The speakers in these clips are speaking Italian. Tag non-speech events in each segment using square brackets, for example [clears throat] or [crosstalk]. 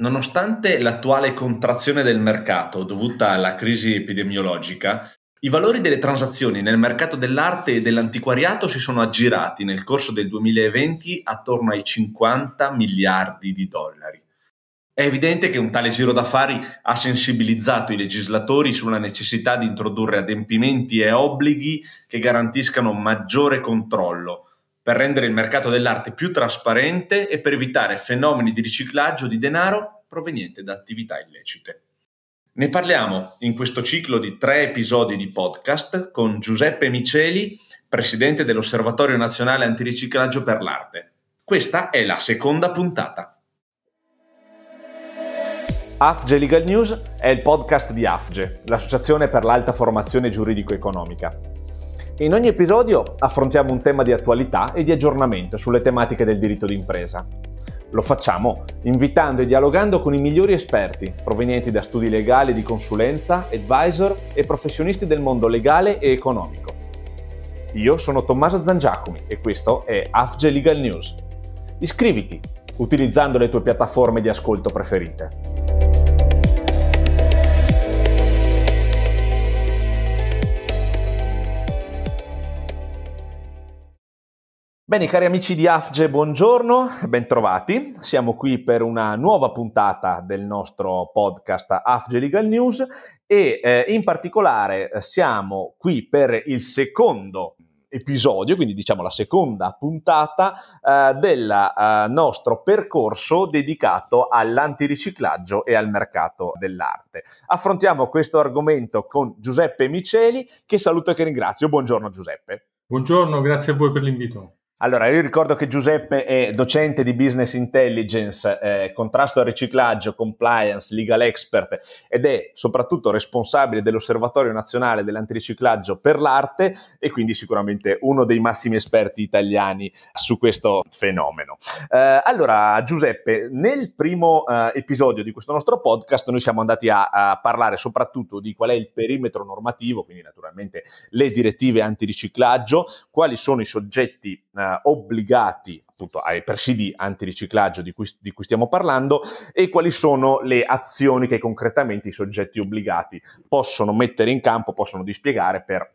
Nonostante l'attuale contrazione del mercato dovuta alla crisi epidemiologica, i valori delle transazioni nel mercato dell'arte e dell'antiquariato si sono aggirati nel corso del 2020 attorno ai 50 miliardi di dollari. È evidente che un tale giro d'affari ha sensibilizzato i legislatori sulla necessità di introdurre adempimenti e obblighi che garantiscano maggiore controllo per rendere il mercato dell'arte più trasparente e per evitare fenomeni di riciclaggio di denaro proveniente da attività illecite. Ne parliamo in questo ciclo di tre episodi di podcast con Giuseppe Miceli, presidente dell'Osservatorio Nazionale Antiriciclaggio per l'Arte. Questa è la seconda puntata. AFGE Legal News è il podcast di AFGE, l'Associazione per l'Alta Formazione Giuridico-Economica. In ogni episodio affrontiamo un tema di attualità e di aggiornamento sulle tematiche del diritto d'impresa. Lo facciamo invitando e dialogando con i migliori esperti provenienti da studi legali di consulenza, advisor e professionisti del mondo legale e economico. Io sono Tommaso Zangiacomi e questo è AFGE Legal News. Iscriviti utilizzando le tue piattaforme di ascolto preferite. Bene, cari amici di AFGE, buongiorno, bentrovati. Siamo qui per una nuova puntata del nostro podcast AFGE Legal News e eh, in particolare eh, siamo qui per il secondo episodio, quindi diciamo la seconda puntata eh, del eh, nostro percorso dedicato all'antiriciclaggio e al mercato dell'arte. Affrontiamo questo argomento con Giuseppe Miceli, che saluto e che ringrazio. Buongiorno Giuseppe. Buongiorno, grazie a voi per l'invito. Allora, io ricordo che Giuseppe è docente di business intelligence, eh, contrasto al riciclaggio, compliance, legal expert ed è soprattutto responsabile dell'Osservatorio Nazionale dell'Antiriciclaggio per l'Arte e quindi sicuramente uno dei massimi esperti italiani su questo fenomeno. Eh, allora, Giuseppe, nel primo eh, episodio di questo nostro podcast noi siamo andati a, a parlare soprattutto di qual è il perimetro normativo, quindi naturalmente le direttive antiriciclaggio, quali sono i soggetti eh, obbligati appunto ai presidi antiriciclaggio di cui, di cui stiamo parlando e quali sono le azioni che concretamente i soggetti obbligati possono mettere in campo, possono dispiegare per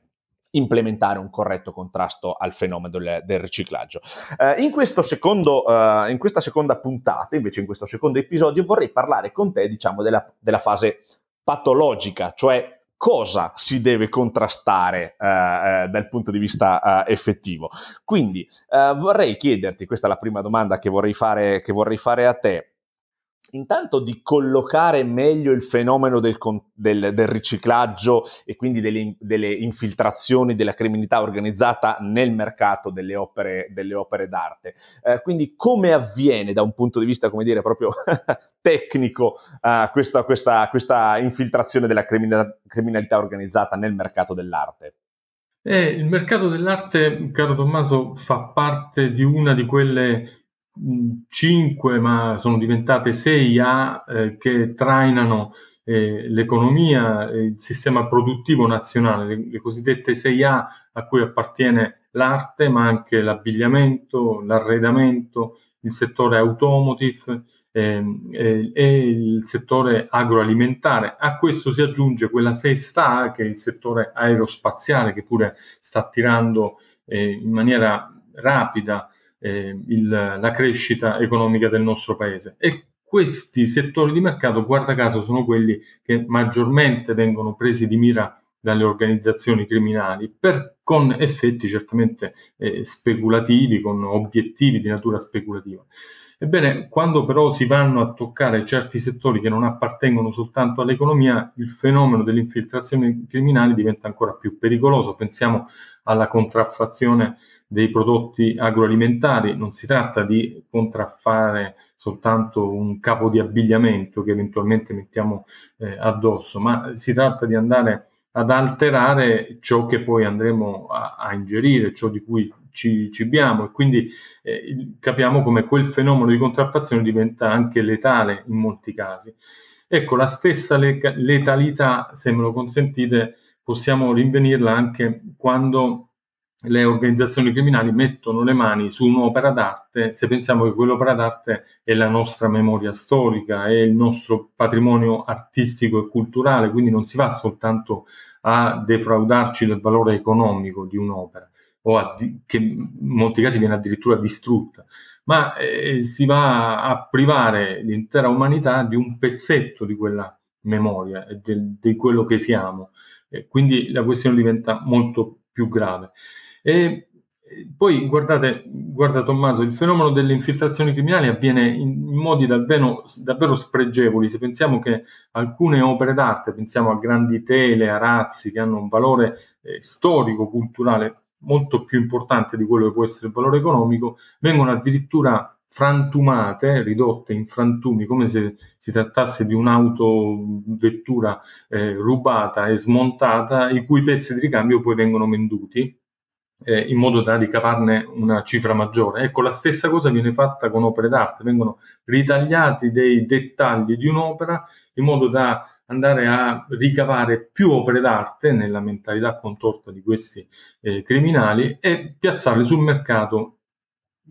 implementare un corretto contrasto al fenomeno del, del riciclaggio. Eh, in, secondo, eh, in, questa seconda puntata, invece in questo secondo episodio, vorrei parlare con te, diciamo, della, della fase patologica, cioè cosa si deve contrastare eh, eh, dal punto di vista eh, effettivo. Quindi eh, vorrei chiederti, questa è la prima domanda che vorrei fare, che vorrei fare a te, intanto di collocare meglio il fenomeno del, del, del riciclaggio e quindi delle, delle, infiltrazioni della criminalità organizzata nel mercato delle opere, delle opere d'arte. Eh, quindi come avviene da un punto di vista, come dire, proprio [laughs] tecnico uh, questa, questa, questa, infiltrazione della criminalità, criminalità organizzata nel mercato dell'arte? Eh, il mercato dell'arte, caro Tommaso, fa parte di una di quelle 5, ma sono diventate 6 A eh, che trainano eh, l'economia, eh, il sistema produttivo nazionale, le, le cosiddette 6A a cui appartiene l'arte, ma anche l'abbigliamento, l'arredamento, il settore automotive ehm, eh, e il settore agroalimentare. A questo si aggiunge quella sesta A che è il settore aerospaziale che pure sta attirando eh, in maniera rapida eh, il, la crescita economica del nostro paese. E questi settori di mercato, guarda caso, sono quelli che maggiormente vengono presi di mira dalle organizzazioni criminali per, con effetti certamente eh, speculativi, con obiettivi di natura speculativa. Ebbene, quando però si vanno a toccare certi settori che non appartengono soltanto all'economia, il fenomeno delle infiltrazioni criminali diventa ancora più pericoloso. Pensiamo alla contraffazione dei prodotti agroalimentari, non si tratta di contraffare soltanto un capo di abbigliamento che eventualmente mettiamo eh, addosso, ma si tratta di andare ad alterare ciò che poi andremo a, a ingerire, ciò di cui ci cibiamo e quindi eh, capiamo come quel fenomeno di contraffazione diventa anche letale in molti casi. Ecco, la stessa le- letalità, se me lo consentite, possiamo rinvenirla anche quando le organizzazioni criminali mettono le mani su un'opera d'arte se pensiamo che quell'opera d'arte è la nostra memoria storica, è il nostro patrimonio artistico e culturale, quindi non si va soltanto a defraudarci del valore economico di un'opera, o a, che in molti casi viene addirittura distrutta, ma eh, si va a privare l'intera umanità di un pezzetto di quella memoria e di quello che siamo. E quindi la questione diventa molto più grave. E poi guardate, guarda Tommaso, il fenomeno delle infiltrazioni criminali avviene in, in modi davvero, davvero, spregevoli. Se pensiamo che alcune opere d'arte, pensiamo a grandi tele, arazzi, che hanno un valore eh, storico, culturale molto più importante di quello che può essere il valore economico, vengono addirittura frantumate, ridotte in frantumi, come se si trattasse di un'autovettura eh, rubata e smontata, i cui pezzi di ricambio poi vengono venduti eh, in modo da ricavarne una cifra maggiore. Ecco, la stessa cosa viene fatta con opere d'arte, vengono ritagliati dei dettagli di un'opera in modo da andare a ricavare più opere d'arte nella mentalità contorta di questi eh, criminali e piazzarle sul mercato.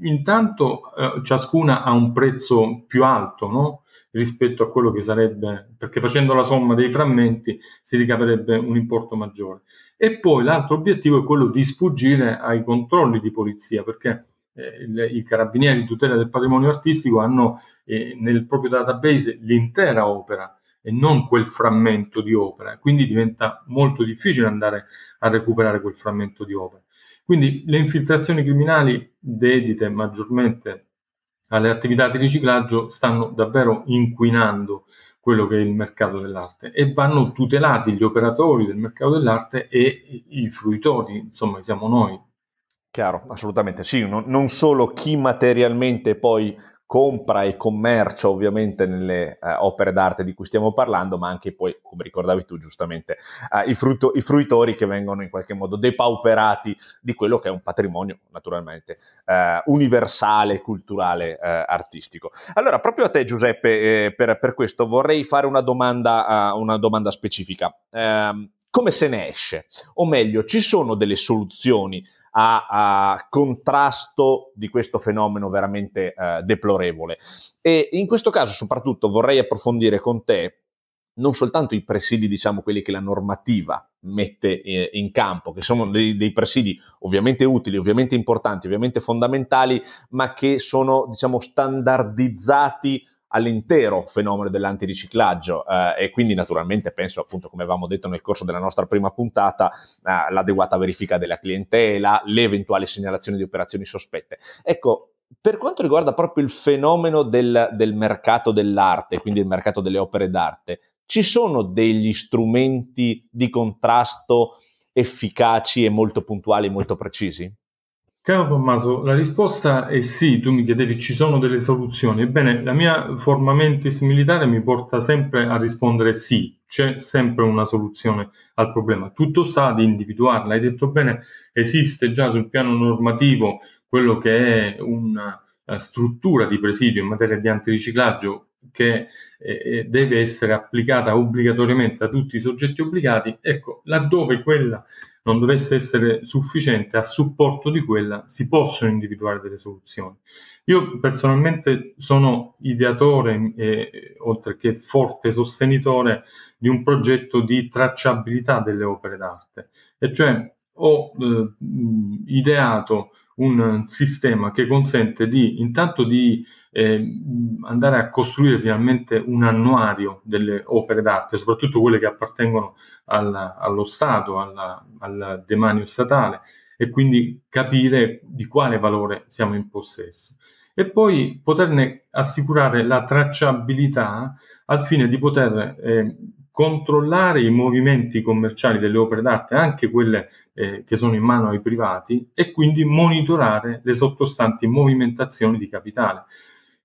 Intanto eh, ciascuna ha un prezzo più alto, no? rispetto a quello che sarebbe, perché facendo la somma dei frammenti si ricaverebbe un importo maggiore. E poi l'altro obiettivo è quello di sfuggire ai controlli di polizia, perché eh, le, i carabinieri di tutela del patrimonio artistico hanno eh, nel proprio database l'intera opera e non quel frammento di opera, quindi diventa molto difficile andare a recuperare quel frammento di opera. Quindi le infiltrazioni criminali dedite maggiormente alle attività di riciclaggio stanno davvero inquinando quello che è il mercato dell'arte e vanno tutelati gli operatori del mercato dell'arte e i fruitori, insomma siamo noi. Chiaro, assolutamente sì, non, solo chi materialmente poi compra e commercia ovviamente nelle eh, opere d'arte di cui stiamo parlando, ma anche poi, come ricordavi tu giustamente, eh, i, frutto, i, fruitori che vengono in qualche modo depauperati di quello che è un patrimonio naturalmente eh, universale, culturale, eh, artistico. Allora, proprio a te Giuseppe, eh, per, per, questo vorrei fare una domanda, uh, una domanda specifica. Come se ne esce? O meglio, ci sono delle soluzioni a, a contrasto di questo fenomeno veramente eh, deplorevole. E in questo caso soprattutto vorrei approfondire con te non soltanto i presidi, diciamo quelli che la normativa mette eh, in campo, che sono dei, dei, presidi ovviamente utili, ovviamente importanti, ovviamente fondamentali, ma che sono, diciamo, standardizzati all'intero fenomeno dell'antiriciclaggio eh, e quindi naturalmente penso appunto come avevamo detto nel corso della nostra prima puntata eh, l'adeguata verifica della clientela, le eventuali segnalazioni di operazioni sospette. Ecco, per quanto riguarda proprio il fenomeno del, del mercato dell'arte, quindi il mercato delle opere d'arte, ci sono degli strumenti di contrasto efficaci e molto puntuali, molto precisi? Caro Tommaso, la risposta è sì, tu mi chiedevi ci sono delle soluzioni. Ebbene, la mia forma mentis militare mi porta sempre a rispondere sì, c'è sempre una soluzione al problema. Tutto sta di individuarla. Hai detto bene, esiste già sul piano normativo quello che è una eh, struttura di presidio in materia di antiriciclaggio che eh, deve essere applicata obbligatoriamente a tutti i soggetti obbligati. Ecco, laddove quella non dovesse essere sufficiente a supporto di quella, si possono individuare delle soluzioni. Io personalmente sono ideatore, eh, oltre che forte sostenitore, di un progetto di tracciabilità delle opere d'arte, e cioè ho eh, ideato un sistema che consente di intanto di eh, andare a costruire finalmente un annuario delle opere d'arte, soprattutto quelle che appartengono alla, allo Stato, alla, al demanio statale, e quindi capire di quale valore siamo in possesso. E poi poterne assicurare la tracciabilità al fine di poter eh, controllare i movimenti commerciali delle opere d'arte, anche quelle eh, che sono in mano ai privati, e quindi monitorare le sottostanti movimentazioni di capitale.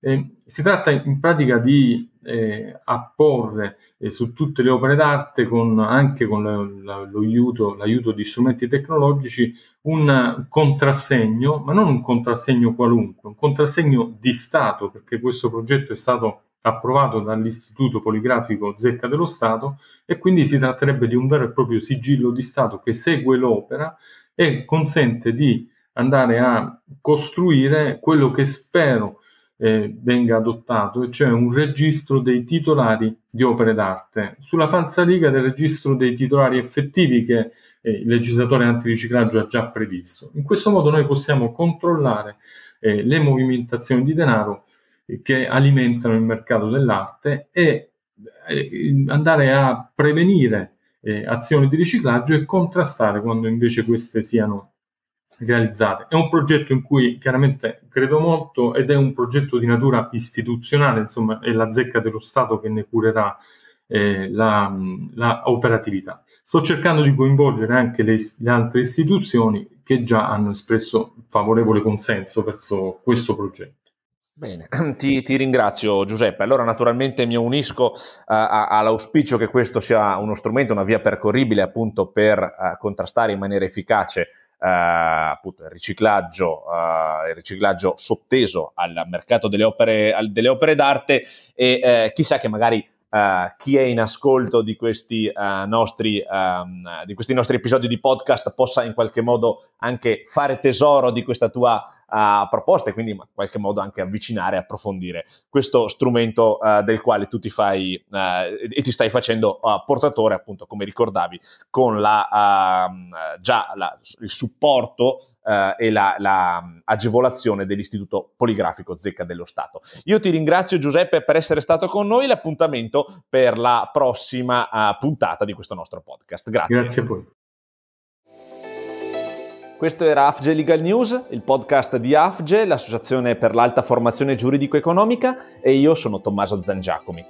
Eh, si tratta in pratica di eh, apporre eh, su tutte le opere d'arte, con, anche con la, la, l'aiuto, l'aiuto di strumenti tecnologici, un contrassegno, ma non un contrassegno qualunque, un contrassegno di Stato, perché questo progetto è stato approvato dall'Istituto Poligrafico Zecca dello Stato e quindi si tratterebbe di un vero e proprio sigillo di Stato che segue l'opera e consente di andare a costruire quello che spero eh, venga adottato, e cioè un registro dei titolari di opere d'arte, sulla falsariga del registro dei titolari effettivi che eh, il legislatore antiriciclaggio ha già previsto. In questo modo noi possiamo controllare eh, le movimentazioni di denaro che alimentano il mercato dell'arte e eh, andare a prevenire eh, azioni di riciclaggio e contrastare quando invece queste siano realizzate. È un progetto in cui chiaramente credo molto ed è un progetto di natura istituzionale, insomma è la zecca dello Stato che ne curerà eh, la, la, operatività. Sto cercando di coinvolgere anche le, le, altre istituzioni che già hanno espresso favorevole consenso verso questo progetto. Bene, [clears throat] ti, ti ringrazio Giuseppe. Allora naturalmente mi unisco uh, all'auspicio che questo sia uno strumento, una via percorribile appunto per uh, contrastare in maniera efficace Uh, appunto il riciclaggio, il riciclaggio sotteso al mercato delle opere, al, delle opere d'arte e chissà che magari Uh, chi è in ascolto di questi, uh, nostri, um, di questi nostri episodi di podcast possa in qualche modo anche fare tesoro di questa tua uh, proposta e quindi in qualche modo anche avvicinare e approfondire questo strumento uh, del quale tu ti fai uh, e ti stai facendo portatore, appunto, come ricordavi, con la, ehm, già la, il supporto Uh, e la, la, dell'Istituto Poligrafico Zecca dello Stato. Io ti ringrazio Giuseppe per essere stato con noi, l'appuntamento per la prossima uh, puntata di questo nostro podcast. Grazie. Grazie a voi. Questo era AFGE Legal News, il podcast di AFGE, l'associazione per l'alta formazione giuridico-economica, e io sono Tommaso Zangiacomi.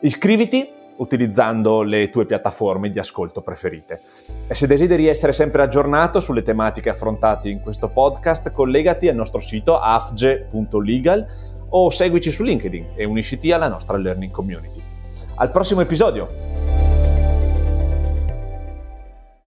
Iscriviti utilizzando le tue piattaforme di ascolto preferite. E se desideri essere sempre aggiornato sulle tematiche affrontate in questo podcast, collegati al nostro sito afge.legal o seguici su LinkedIn e unisciti alla nostra learning community. Al prossimo episodio!